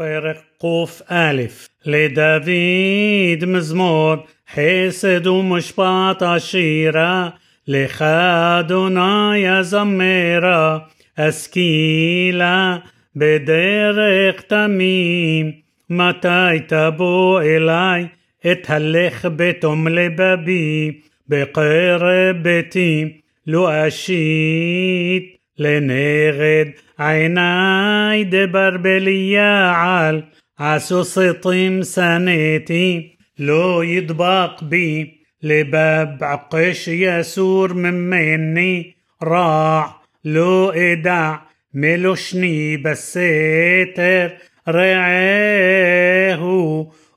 פרק קא לדוד מזמור חסד ומשפט עשירה לך אדוני אזמרה אשכילה בדרך תמים מתי תבוא אלי אתהלך בתום לבבי בקרב ביתי לא אשית לנגד عيناي دبر بلياعل عسو سطيم سنتي لو يطبق بي لباب عقش يسور من مني راع لو ادع ملوشني بسيتر رعيه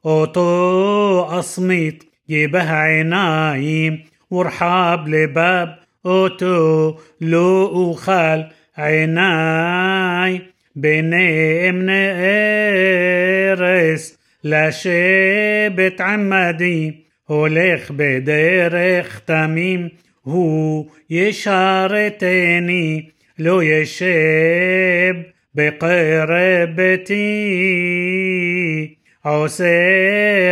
اوتو اصميت يبه عيناي ورحاب لباب אותו לא אוכל עיניי ביניהם נארס לשבת עמדי הולך בדרך תמים הוא ישרתני לא ישב בקרב ביתי עושה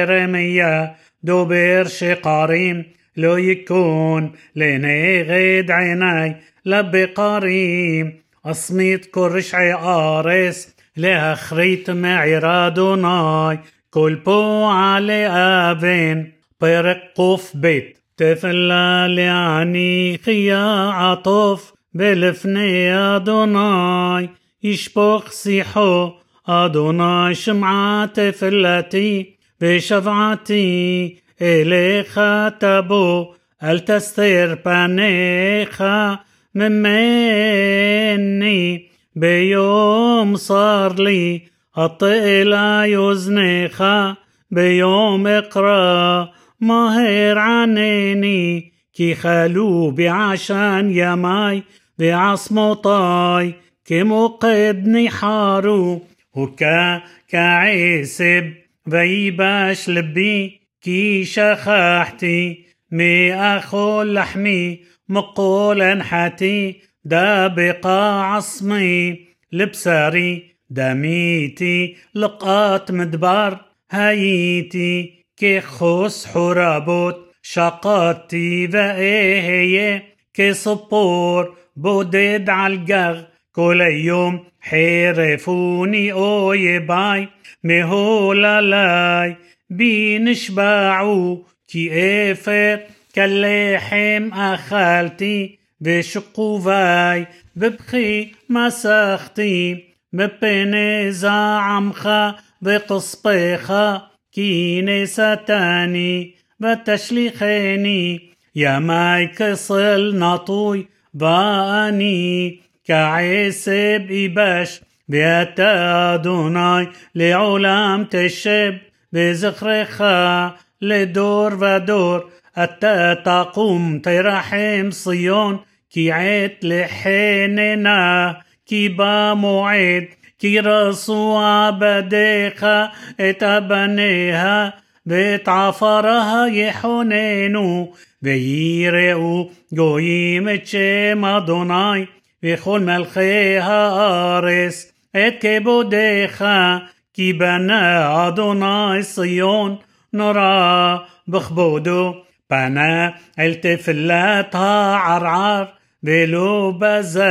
רמיה דובר שקרים לא יכון לנגד עיניי לבקרים, אשמיד כל רשעי ארס, להכרית מעיר אדוני, כל פועל אבן, פרק קב. תפלה לעני חייה עטוף, ולפני אדוני, ישפוך שיחו, אדוני שמעה תפלתי, ושבעתי إليخ تبو التستير بانيخ مني بيوم صار لي الطئلة يزنخ بيوم اقرأ ماهر عنيني كي خلو بعشان يماي بعصمطاي كمقدني حارو הוכה כעשב וייבש לבי כי שכחתי מאכול לחמי מקול אנחתי דבקה עצמי לבשרי דמיתי לקאת מדבר הייתי ככוס חרבות שקדתי ואהיה כציפור בודד על גג كل يوم حيرفوني أويباي مهولا لاي. بينشبعو كي إفر كاللحم أخلتي بشقوفاي ببخي مسختي ببني زعمخ بقصبخ كينستاني بتشليخني يا ماي كصل نطوي باني كعسب إباش بيت أدوناي لعلام تشب. بزخرخ لدور ودور أتى تقوم ترحم صيون كي عيت لحننا كي بموعد كي رسو عبديخا اتبنيها بيت عفرها يحننو ويرئو גויים את שם אדוני וכל מלכי הארץ את כבודיך כי בנה אדוני ציון נורא בכבודו, פנה אל תפילת הערער, ולא בזה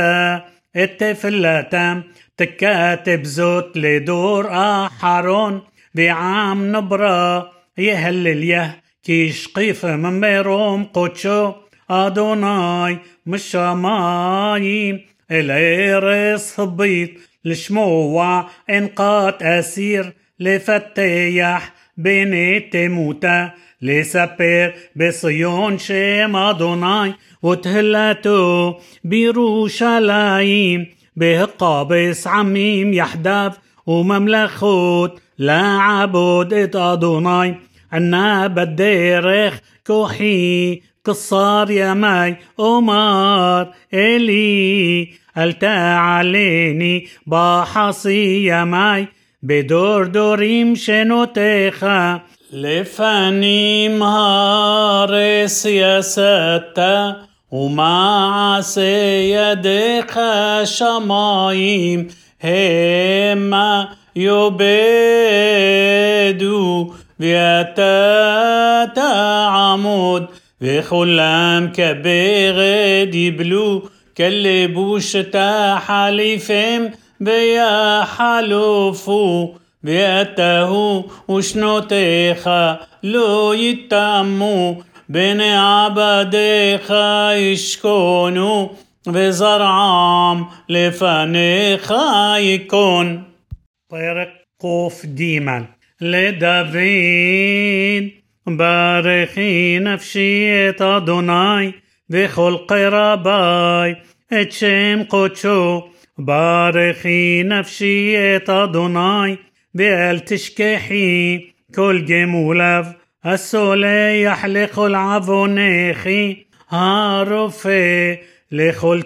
את תפילתם, תכתב זאת לדור אחרון, ועם נברא יהלל יה, כי השקיף ממרום קודשו, אדוני משמיים אל ארץ הברית. لشموع انقات أسير لفتيح بني تموتا لسپر بصيون شم أدوناي. وتهلتو بيروشلايم. به قابس عميم يحدف ومملخوت لا عبود إت أدوناي. عنا بالديرخ كوحي قصار يا ماي أمار إلي ألتا عليني باحصي يا ماي بدور دوريم شنوتيخ לפנים הרס יסדת ומעשה ידיך שמיים המה יאבדו ואתה תעמוד וכולם כברד יבלו כלבוש תחליפם ויחלופו ואתה הוא ושנותיך לא יתמו בני עבדיך ישכונו וזרעם לפניך ייכון. פרק קדימה לדוד ברכי נפשי את אדוני וכל קרבי את שם קודשו ברכי נפשי את אדוני ואל תשכחי כל גמוליו הסולח לכל עוונכי הרופא לכל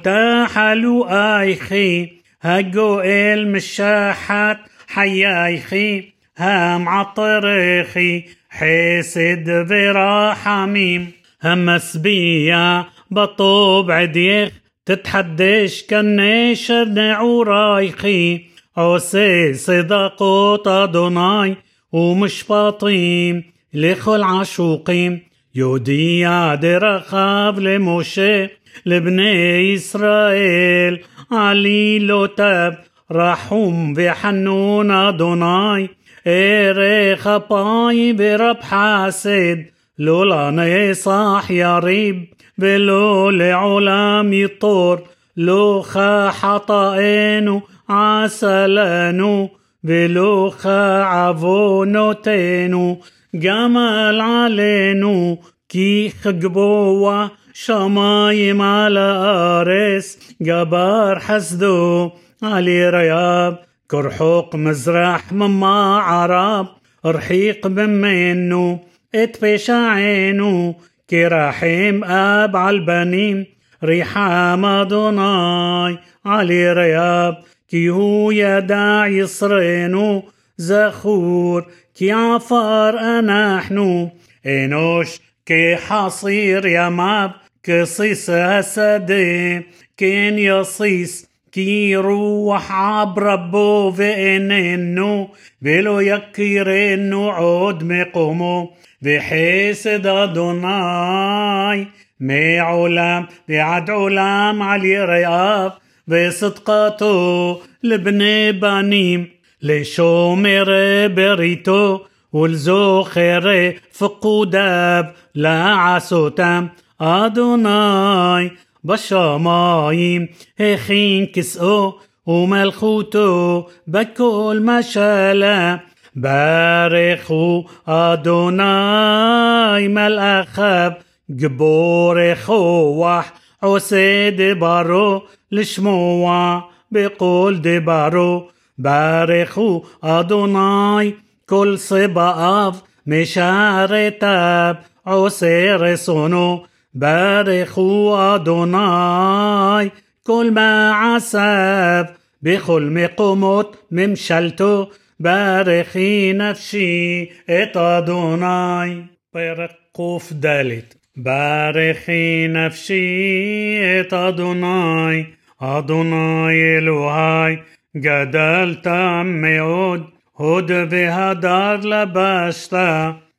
תחלואיכי הגואל משחת חייכי המעטרכי حسد ورحميم همسبيع بطوب عديخ تتحدش كنشر نعورايخي עושה צדקות אדוני. ומשפטים לכל עשוקים. יודיע דרכיו למשה. לבני ישראל עלילותיו. רחום וחנון אדוני. ארך אפיים ורב חסד לא לנצח יריב ולא לעולם יטור لوخا حطائنو عسلانو بلوخا عفونو تينو جمال علينو كيخ خقبوة شمايم على أرس جبار حسدو علي رياب كرحوق مزرح مما عرب رحيق بمنو اتفش عينو כרחם אב על בנים ריחם אדוני על יראיו. כי הוא ידע יצרנו זכור כי עפר אנחנו אנוש כחציר ימיו כציץ השדה כן יציץ כי רוח עברה בו ואיננו ולא יכירנו עוד מקומו بحسد أدوناي مي عولام بعد عولام علي رياف بصدقاتو لبني بانيم لشومر بريتو ولزوخر فقوداب لا عسوتام أدوناي בשמיים הכין כסאו ומלכותו בכל משלה. ברכו אדוני מלאכיו גיבור כוח עושה דברו לשמוע בכל דברו ברכו אדוני כל צבאיו משרתיו עושה רצונו ברכו אדוני כל מעשיו בכל מקומות ממשלתו ברכי נפשי את אדוני. פרק קד ברכי נפשי את אדוני, אדוני אלוהי, גדלת מאוד, הוד והדר לבשת,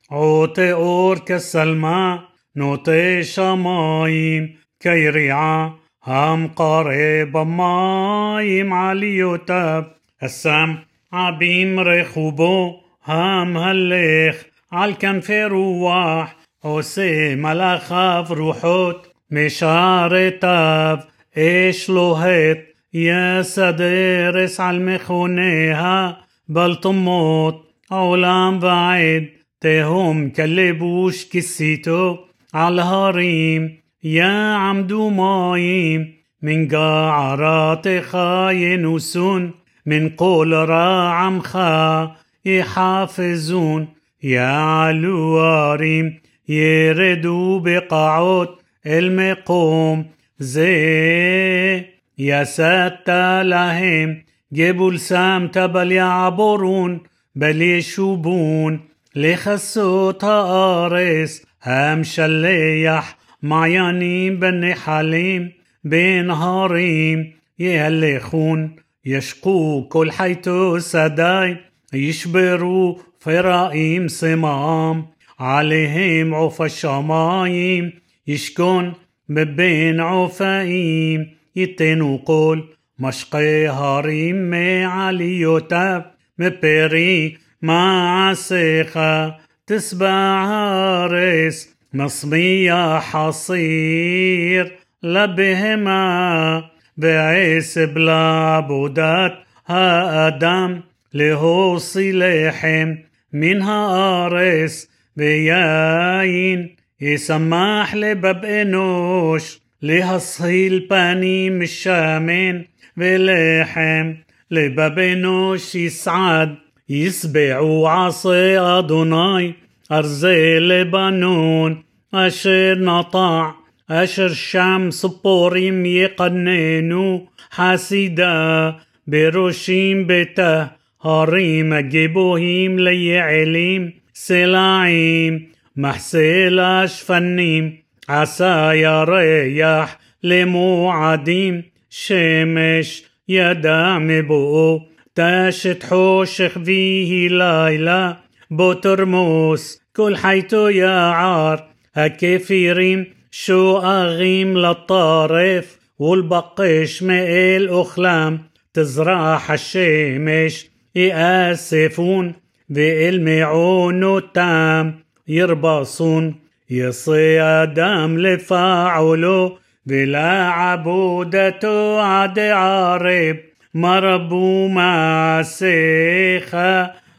עוטה אור כסלמה, نوطي شمايم كيريعة هم قريب مايم علي يتاب السم عبيم رخوبو هم هلخ على كنفي رواح عوسي ملخف روحوت משרתיו אש לוהט יסדרס על מכוניה בלטומות עולם ועד תהום כלבוש כיסיתו على يا عمدو مايم من قاعرات خاينوسون من قول راعم خا يحافظون يا علواريم يردوا بقعود المقوم زي يا ستا لهم جبوا لسام تبل يعبرون بل يشوبون. لخسوت آرس هم شليح معيانين بنحاليم بين هاريم يهلخون يشقوا كل حيث سداي يشبروا فرائم صمام عليهم عف الشمايم يشكون بين عفايم يتنو قول مشقي هاريم معليوتاب مبري مع سيخة تسبع عارس نصمية حصير. لبهما بعيس بلا عبودات ها أدم لهو لحم. منها قارس بياين يسمح لباب إنوش لها صهيل باني مشامين. بلحم لباب إنوش يسعد. يسبعوا عصي أدوناي أرزي لبنون אשר נטע אשר שם ציפורים יקננו חסידה ברושים ביתה הרים הגבוהים ליעלים סלעים מחסה לשפנים עשה ירח למועדים שמש ידע מבואו תשת חושך ויהי לילה بوترموس كل حيتو يا عار هكفيرين شو أغيم للطارف والبقش مقل أخلام تزرع الشمس يآسفون بالمعون تام يربصون يصيادام لفاعلو بلا عبودة عد عارب مربو معسيخة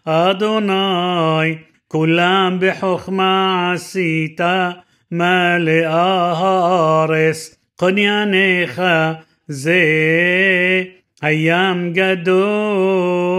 أدوناي كلام بحكمة عسيتا مالئة هارس قنيانيخا زي أيام جدول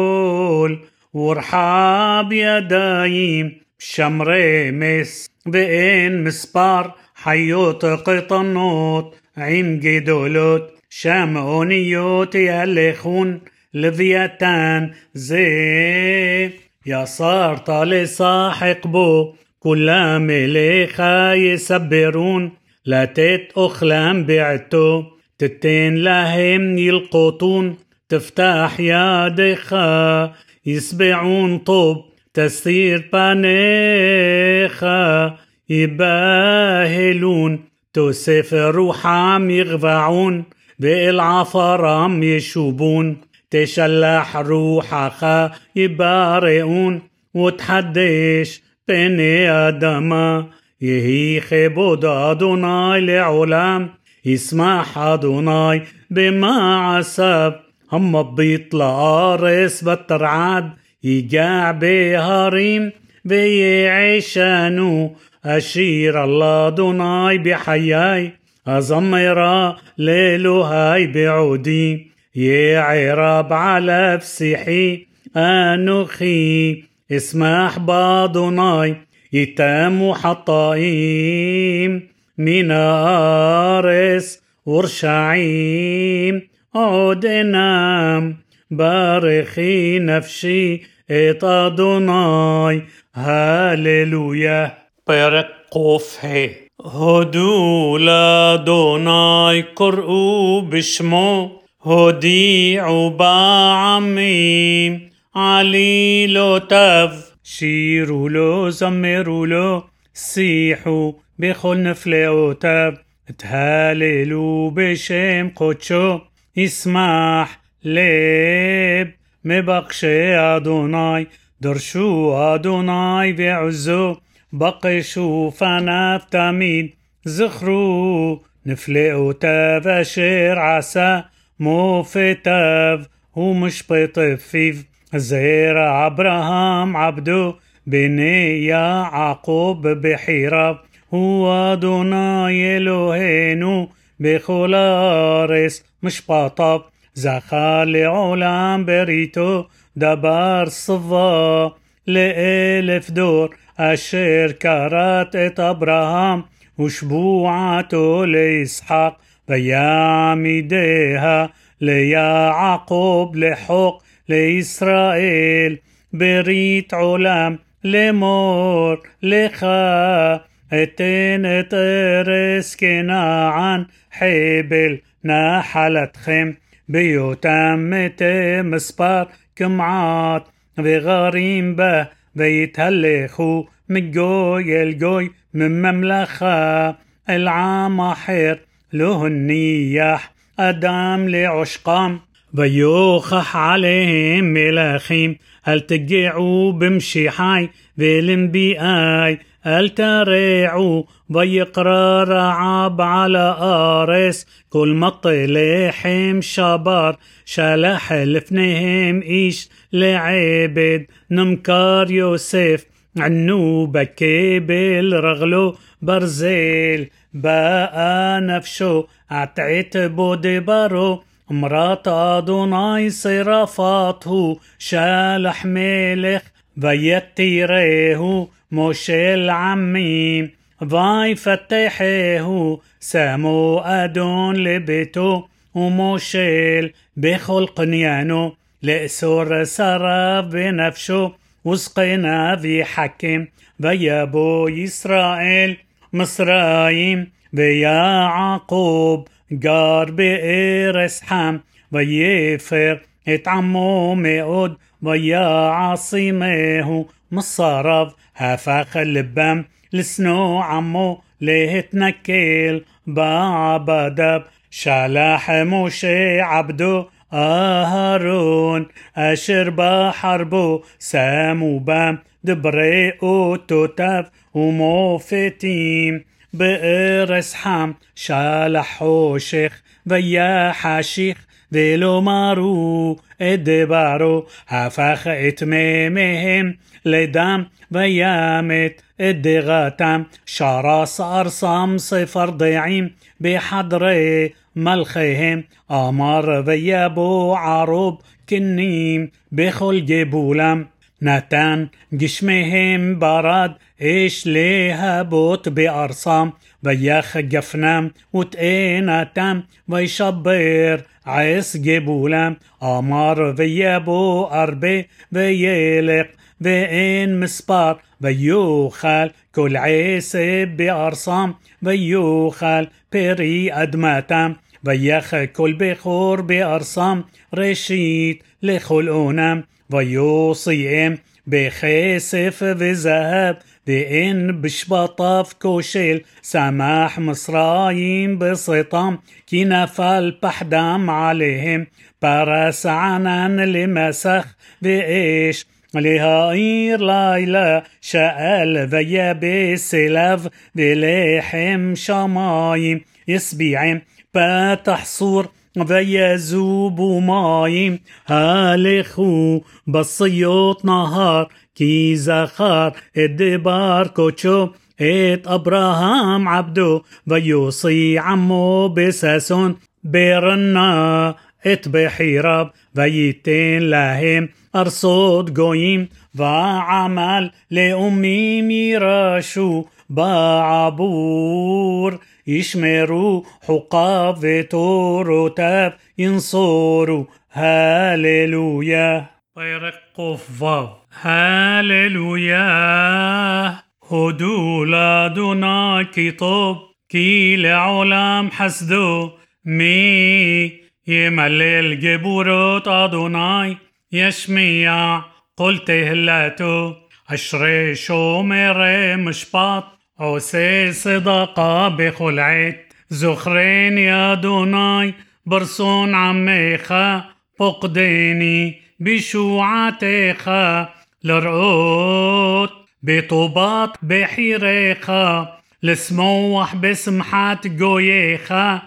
ورحاب يدايم شمري مس بين مسبار حيوت قطنوت عين جدولوت شام أونيوت يالخون لفيتان زي يا صار طال صاحق بو كل مليخا يسبرون لا تت أخلام بعتو تتين لهم يلقطون تفتح يدخا يسبعون طب تسير بانيخا يباهلون توسف روحام يغفعون بالعفرام يشوبون تشلح روحك يبارئون. وتحدش بني آدم يهي خبود أدوناي لعلام. يسمح أدوناي بما عسب هم بيطلع أرس بالترعاد. يجاع بهاريم بيعيشانو أشير الله دوناي بحياي. أزمرا هاي بعودي يا عرب على فسيحي أنوخي اسمح بادوناي يتام حطائيم من آرس ورشعيم عود انام بارخي نفسي ات أدوناي هاليلويا פרק קה הודו לאדוני קראו בשמו הודיעו בעמים עלילותיו שירו לו זמרו לו שיחו בכל נפלאותיו התהללו בשם קודשו ישמח לב מבקשי אדוני דרשו אדוני ועזו بقي شوف أنا بتامين زخرو نفلقو تفاشر عسى مو فتاف ومش بطفيف. زير أبراهام عبدو بني يا عقوب بحيراب هو دوناي هينو بخلارس مش بطاب زخال عولام بريتو دبار صفا لألف دور. אשר כרת את אברהם ושבועתו לישחק ויעמידיה ליעקב לחוק לישראל ברית עולם לאמור לך אתן את ארץ כנען חבל נחלתכם ביותם מתי מספר כמעט וגרים בה ויתהלכו מגוי אל גוי מממלכה אל עם אחר לא הניח אדם לעושקם ויוכח עליהם מלכים אל תגעו במשיחי ולנביאי التريعو بيقرا رعب على آرس كل مطلحهم شبر شلح لفنهم إيش لعبد نمكار يوسف عنو بكيبل رغلو برزيل بقى نفشو عتعت بودبرو مرات أدوناي صرفاته شالح ملخ تيريهو مشيل عمي ضاي فتحه أدون لبيته وموشيل بخلق نيانو لأسور سرف بنفشه وسقينا في حكم بيابو إسرائيل مصرايم بيا عقوب جار بإيرس حام ويفر את עמו מאוד ויעצימהו מצריו הפך ליבם לשנוא עמו להתנכל בעבדיו שלח משה עבדו אהרון אשר בחר בו שמו בם דברי אותותיו ומופתים בארץ חם שלח חושך ويا حشيخ ולא מרו את דברו, הפך את מימיהם לדם, וימת את דירתם, שרס ארסם ספר דעים בחדרי מלכיהם, אמר ויבוא ערוב כנים בכל גבולם. נתן גשמיהם ברד אש להבות בארצם ויחגפנם ותאנתם וישבר عيس جبولام أمر بو أربي ويلق وإن مسبار ويوخل كل عيس بأرصام ويوخل بري أدماتام ويخ كل بخور بأرصام رشيد لخلونام ويوصيهم بخسف وذهب ואין בשבטיו כושל שמח מצרים בצאתם כי נפל פחדם עליהם. פרש ענן למסך ואש להאיר לילה שאל ויבא שליו ולחם שמיים. ישביעם פתח צור ויזובו מים הלכו בציות נהר כי זכר את דבר קודשו את אברהם עבדו ויוציא עמו בששון ברינה את בחיריו וייתן להם ארצות גויים ועמל לאומים יירשו בעבור ישמרו חוקיו ותורותיו ינצורו هاليلويا ويرقف فاف هاليلويا هدو لادنا كتب كي لعلام حسدو مي يملل جبوروت أدوناي يشميع قلت هلاتو أشري شومر مشباط عوسي صدقة بكل عيت زخرين يا دوناي برصون عميخا فقديني بشوعتك لرقوت بطوبات بحيريخا لسموح بسمحات جويخا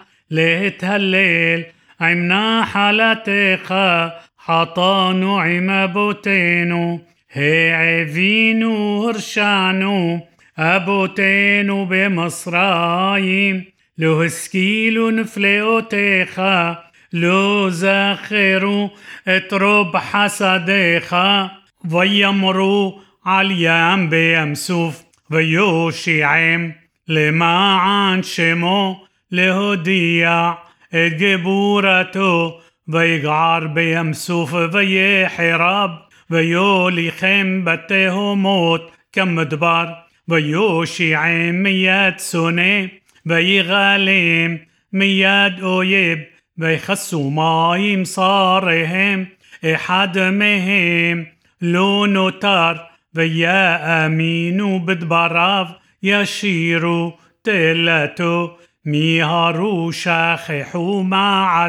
هالليل عمنا حالاتيخا حطانو عما بوتينو هي عفينو هرشانو. أبوتينو بمصرايم لو هسكيلو نفليو تيخا لو زاخرو اترب حسديخا ויאמרו על ים בים סוף ויושיעם למען שמו להודיע את גבורתו ויגער בים סוף ויחרב ויוליכם בתהומות כמדבר, ויושיעם מיד שונא, ויגאלם מיד אויב, ויכסו מים שריהם, אחד מהם لونو تار ويا أمينو بدبراف يشيرو مي ميهارو شاخحو مع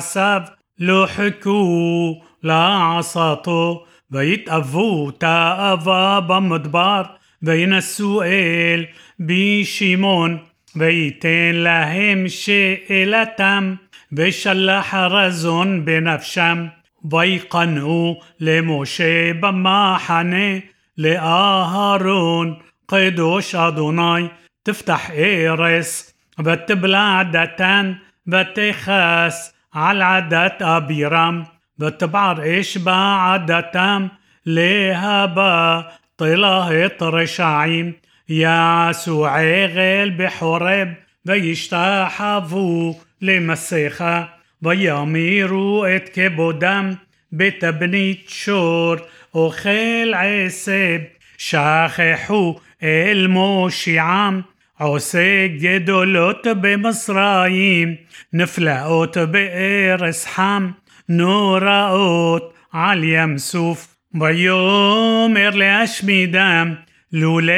عصاتو بيت افو تا افا بمدبار بين السؤال بشيمون ويتين لهم شئلتم بشلح رزون بنفشم. ויקנאו למשה במחנה, לאהרון قدوش أدوناي تفتح إيرس وتبلع دتان وتخاس على عدت أبيرام وتبعر إشبع عدتام لهبا طلاه رشعيم يعسو عغل بحرب ويشتحفوا למסכה, וימירו את כבודם בתבנית שור, אוכל עשב, שכחו אל מושיעם, עושה גדולות במצרים, נפלאות בארץ חם, נוראות על ים סוף. ויאמר להשמידם, לולא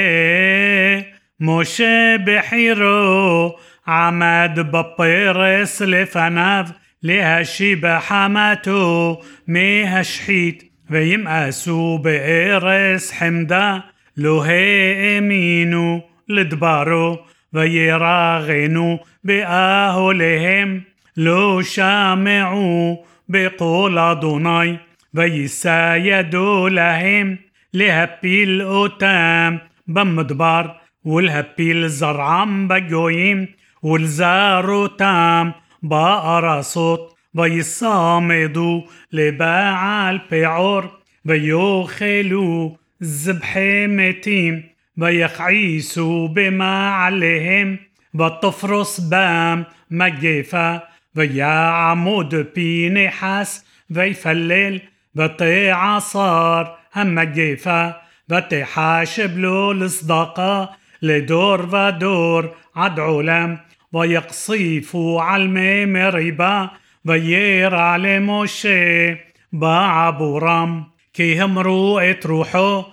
משה בחירו עמד בפרס לפניו ليها شي بحماتو ميها شحيت ويم أسو بإرس حمدا لهي إمينو لدبارو ويراغنو بآهو لهم لو شامعو بقول أدوناي ويسايدو لهم لهبيل أوتام بمدبار والهبيل زرعم بجويم والزاروتام بآراسوت ويصامدو لباع البعور بيوخلو زبح متين بيخعيسو بما عليهم بطفرس بام مجيفة ويا عمود بي نحاس ويفلل بطي عصار هم مجيفة بطي حاشب لو لصدقة لدور ودور عد علم ويقصيف علم مريبا ويرع لموشي بعبورام كي همرو اتروحو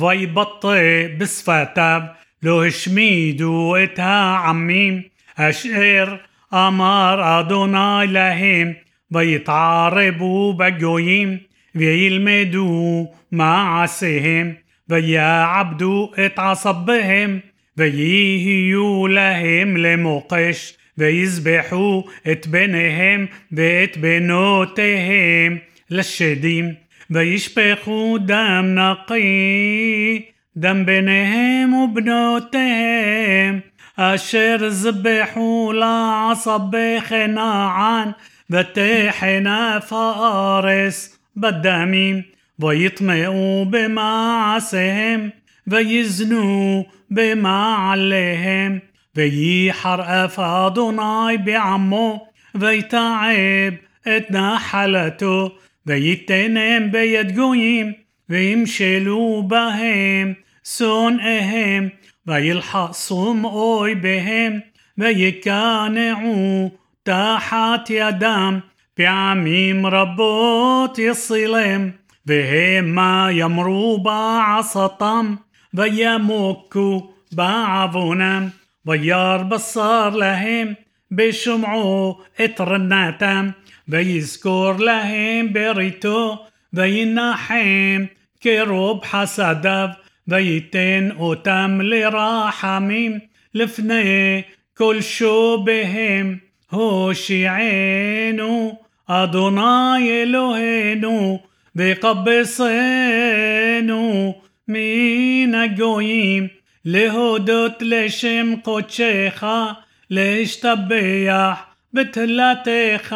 ويبطي بصفاتاب لو هشميدو اتها عميم. أشير أمار أدوناي لهم ويتعاربوا بجويم ويلمدوا معاسهم ويعبدوا إتعصبهم. ויהיו להם למוקש, ויזבחו את בניהם ואת בנותיהם לשדים, וישפכו דם נקי, דם בניהם ובנותיהם, אשר זבחו לעשבי כנען, ותחנף הארץ בדמים, ויטמעו במעשיהם. ויזנו במעליהם, וייחר אף אדוני בעמו, ויתעב את נחלתו, וייתנם ביד גויים, וימשלו בהם שונאיהם, וילחסום אויביהם, ויקנעו תחת ידם, פעמים רבות יסילם, והמה ימרו בעשתם, וימוקו בעוונם, וירא בשר להם בשומעו את רנתם, ויזכור להם בריתו, וינחם כרוב חסדיו, וייתן אותם לרחמים לפני כל שוביהם. הושיענו, אדוני אלוהינו, וקבצנו מן הגויים, להודות לשם קודשך, להשתבח בתהלתך,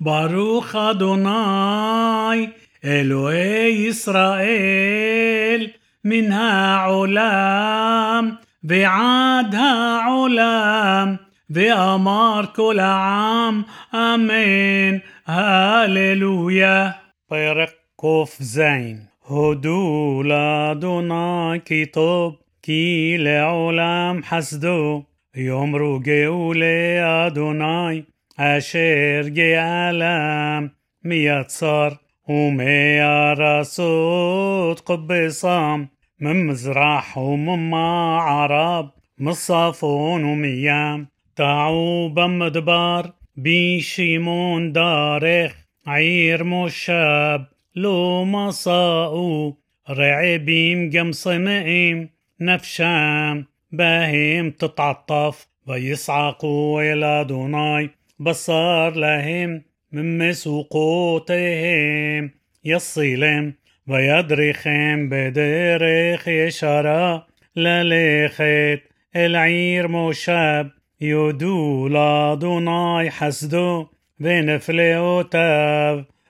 ברוך אדוני, אלוהי ישראל, מן העולם ועד העולם, ואמר כל העם, אמן, הללויה. פרק ק"ז הודו לאדוני כי טוב, כי לעולם חסדו. יאמרו גאולי אדוני, אשר גאלם מיצר, ומארצות قبصام من مزرح وممعرب من صافون وميام تعو بمدبار بشيمون دارخ عير مشاب لو مصاؤ رعبيم قمصمئيم نفشام باهم تتعطف ويصعقوا إلى دوناي بصار لهم من مسوقوتهم. يصيلم ويدرخم بدرخ يشرا للخت العير موشب يدو لادوناي حسدو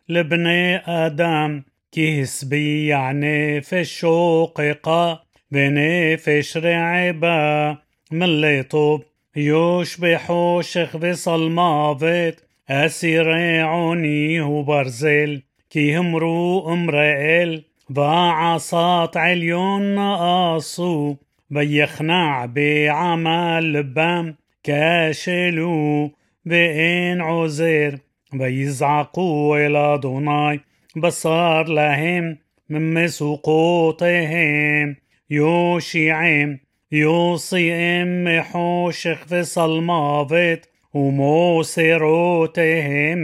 لبني آدم. كيسبي يعني في الشوققة بني في شرعبة من اللي طوب يشبح شخب صلمافت أسير عونيه وبرزل كي همرو امرئل بعصات عليون ناقصو بيخنع بعمل بام كاشلو بإن عزير. ويزعقوا إلى دوناي بصار لهم من سقوطهم يوشيعم يوصي أم حوشخ في صلمافت وموسيروتهم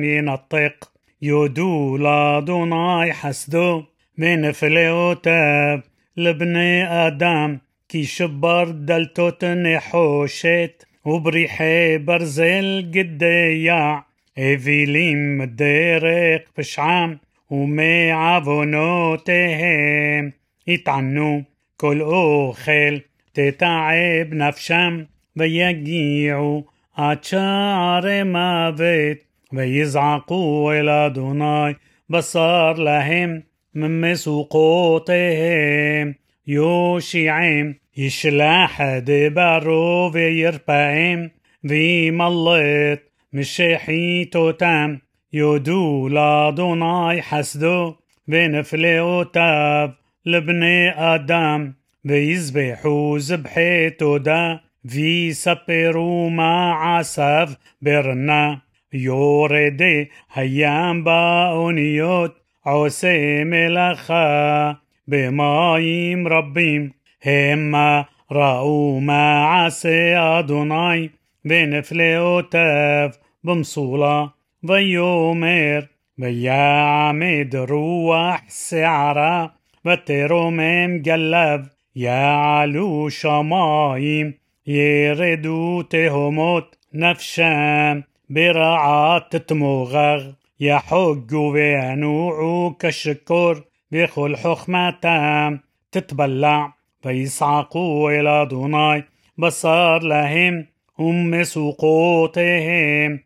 ينطق. يدو لأدوناي حسدو من فليوتاب لبني آدم كي شبر دلتوتن حوشت وبريحي برزل قدياع אווילים דרך פשעם, ומעוונותיהם יטענו כל אוכל, תתעב נפשם, ויגיעו עד שערי מוות, ויזעקו אל אדוני, בשר להם ממסוקותיהם, יושיעם, ישלח דברו וירפאם, וימלט משחיתותם, יודו לאדוני חסדו, ונפלאותיו לבני אדם, ויזבחו זבחי תודה, ויספרו מעשיו ברנה. יורדי הים באוניות, עושה מלאכה במים רבים. המה ראו מעשה אדוני, ונפלאותיו بمصولة ضيومير بيا عميد روح سعرة بترومم مقلب يا علو شمايم يردو تهموت نفشام برعاة تتمغغ يحج بينوع كشكر بخل حخمتام تتبلع فيصعقوا إلى دوناي بصار لهم أم سقوطهم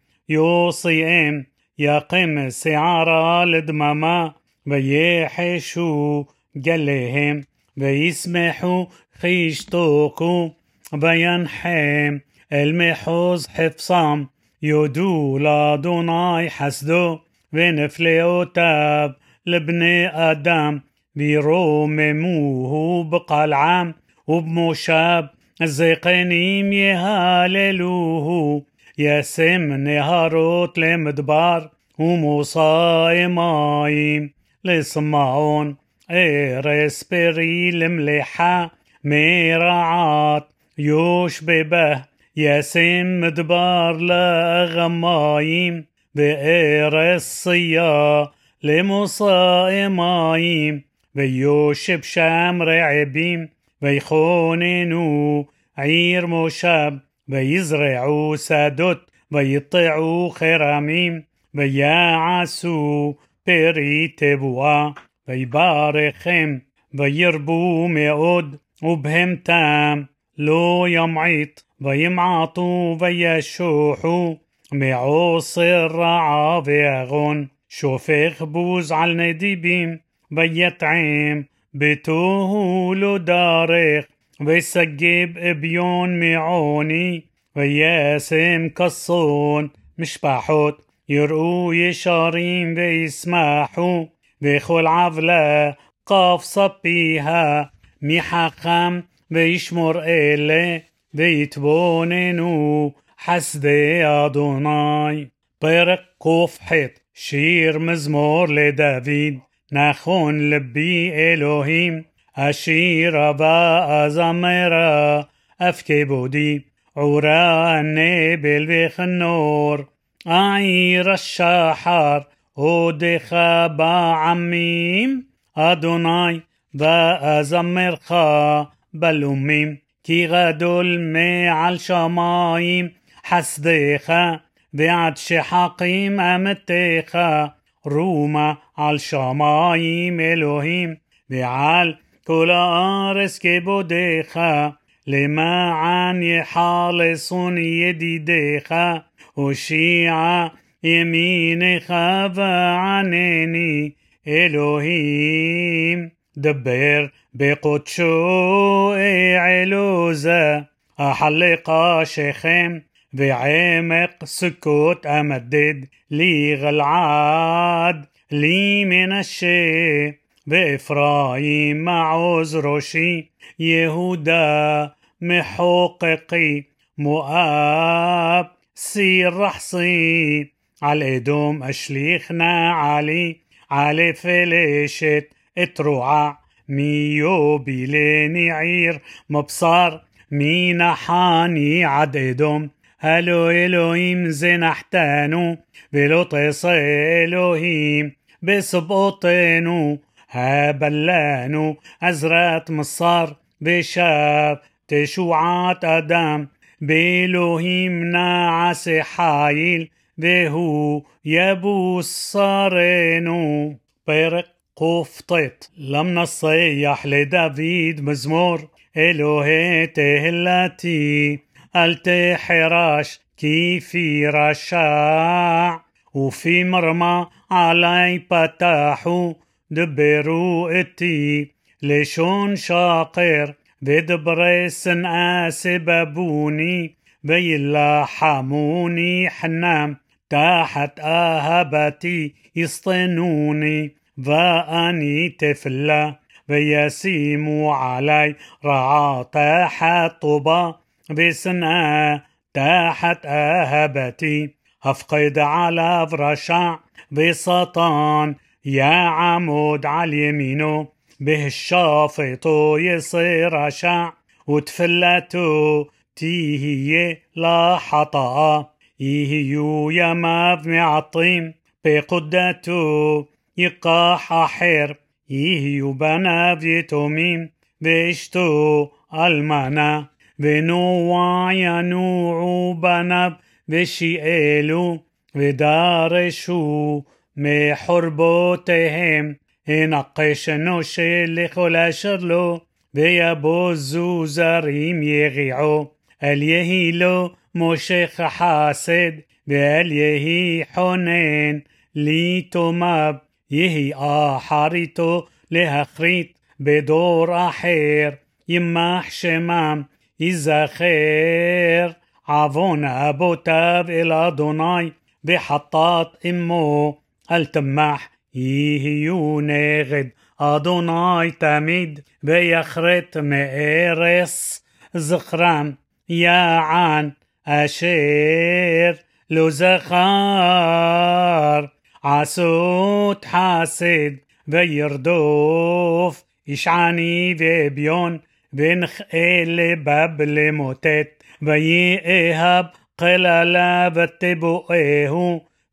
שערה לדממה, ויחשו גליהם, וישמחו כי ישתוקו, וינחם אל מחוז חפשם, יודו לאדוני חסדו, ונפלאותיו לבני אדם, וירוממוהו בקלעם, ובמושב זקנים יהללוהו, يسم نهار لمدبار وموصاي مايم لسمعون إيرسبري المليحة ميرعات يوش ببه يسم دبار لغمايم لموصاي مايم بيوش شام رعبيم بيخوننو عير مشاب ויזרעו שדות, ויטעו חרמים, ויעשו פרי תבואה, ויברכם, וירבו מאוד, ובהמתם לא ימעיט, וימעטו וישוחו, מעושר רעה ויגון, שופך בוז על נדיבים, ויטעם, ביתוהו לא דרך, ويسجب بيون معوني وياسم كصون مش باحوت. يرقوا يشارين ويسمحوا ويخول عفلة قاف صبيها. ميحقم بيشمر إلي ويتبوننو حسدي أدوناي. برق قوف حيط شير مزمور لدافيد. نخون لبي إلهيم أشير با أزمرا أفكي بودي عورا النبل بخ النور أعير الشحر هودخ بعميم أدوناي خا بلوميم كي غدول مي على الشمايم حسديخا دعت شحاقيم أمتيخا روما على الشمايم إلوهيم بعال כל הארץ כבודיך למען יחלסון ידידיך הושיע ימינך וענני אלוהים דבר בקודשו אעלוזה החלqa שכם بعمق سكوت أمدد لي غلعاد لي من الشي بإفرايم مع عذرشي يهودا محققي مؤاب سير رحصي على إدوم أشليخنا علي على فلشت اتروع ميو بيليني عير مبصر مين حاني عد إدوم הלו אלוהים זה נחתנו, ולא תעשה אלוהים בסבותינו. הבלענו עזרת מסר ושב תשועת אדם, באלוהים נעשה חיל, והוא יבוסרנו. פרק קט לם נסייח לדוד מזמור אלוהי תהלתי אל תחרש כפי רשע, ופי מרמה עלי פתחו, דברו איתי לשון שקר, ודברי שנאה סבבוני, וילחמוני חנם, תחת אהבתי יסטנוני, ואני תפלה, וישימו עלי רעה תחת טובה, بسنا تحت أهبتي أفقد على فرشع بسطان يا عمود على يمينه به الشافط يصير رشع وتفلتو تيهي لا حطأ. يهيو يا مبني عطيم بقدتو يقاح حير يهيو بنابي فيتوميم بيشتو المنا بنوع نوع بنب بشي إلو بدارشو מחורבותיהם, הנקש אנושה לכל אשר לו, ויבוזו זרים יריעו. אל יהי לו מושך חסד, ואל יהי חונן ליתומיו, יהי אחריתו להחריט בדור אחר, ימח שמם, יזכר עוון אבותיו אל אדוני, וחטאת אמו. التمح يهيو نغد أدوناي تميد بيخرت مئرس زخرام يا عن أشير لو زخار عسوت حاسد ويردوف إشعاني وبيون ונכאה בב למוטט,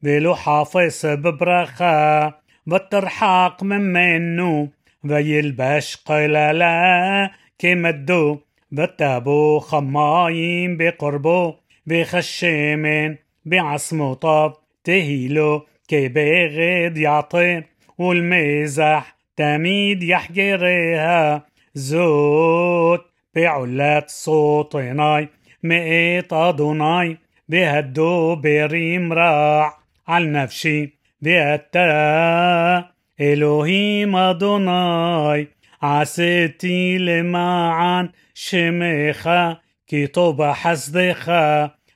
ذلو حافظ ببرخة بترحاق من منو ذي البشق للا كمدو بتابو خماين بقربو بخشمن بعصمو طب تهيلو كي بغد يعطي والمزح تميد يحجرها زوت بعلات صوتناي مئة أدوناي بهدو بريم راع. على نفسي بأتا إلهيم أدوناي عسيتي למען שמך, כי טוב חסדך,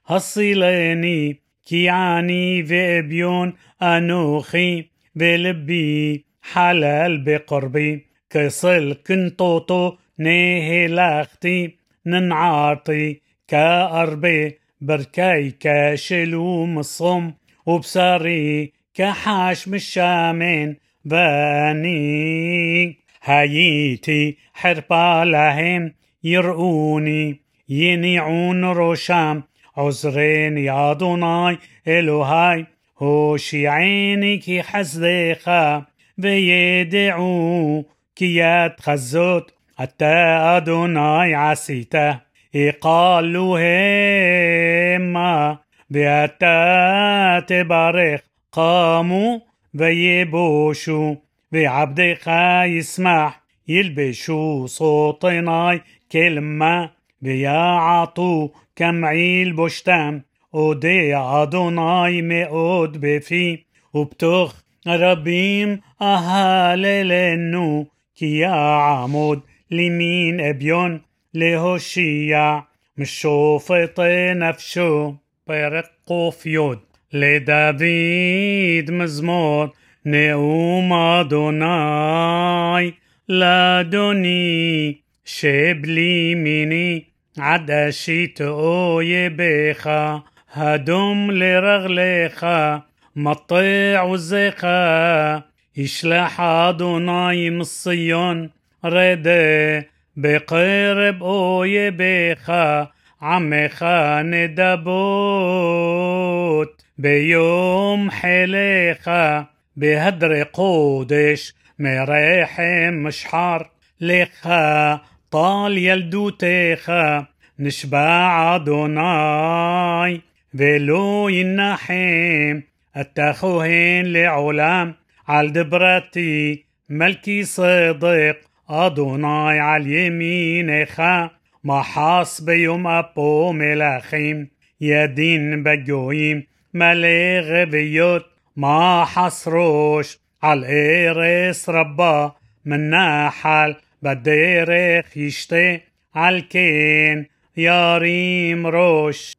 הצילני, כי עני ואביון אנוכי, ולבי חלל בקרבי. كصل كنطوطو نهلاختي ننعاطي كأربي بركاي كاشلوم الصم وبصري كحشم الشامين باني هايتي حربة لهم يرؤوني ينيعون روشام. عذرين يا دوناي هوشي هوشيعيني كي حزيخا بيدعو كي يتخزوت. حتى אתה عسيتة يقالوا هما ואתה תברך قاموا ويبوشوا وعبدك يسمح يلبشوا صوتناي كلمة ويعطوا كمعيل بشتم أودي أدوناي מאוד בפי ובתוך רבים אהללנו כי יעמוד לימין אביון להושיע משופט נפשו פרק ק"י לדוד מזמור נאום אדוני לאדוני שבלי מיני עד אשית אויביך הדום לרגליך مطيع وزيخا يشلح أدوناي من الصيون رده بقرب أويبيخا عمخا ندبوت بيوم حليخا بهدر قودش مريحم مشحر لخا طال يلدوتيخا نشبع أدوناي ולו ינחם التخوهن לעולם על דברתי מלכי צדק אדוני על ימינך מחס ביום אפו מלכים ידין בגויים מלא רביות מחס ראש על ארץ רבה מנחל בדרך ישתה על כן ירים ראש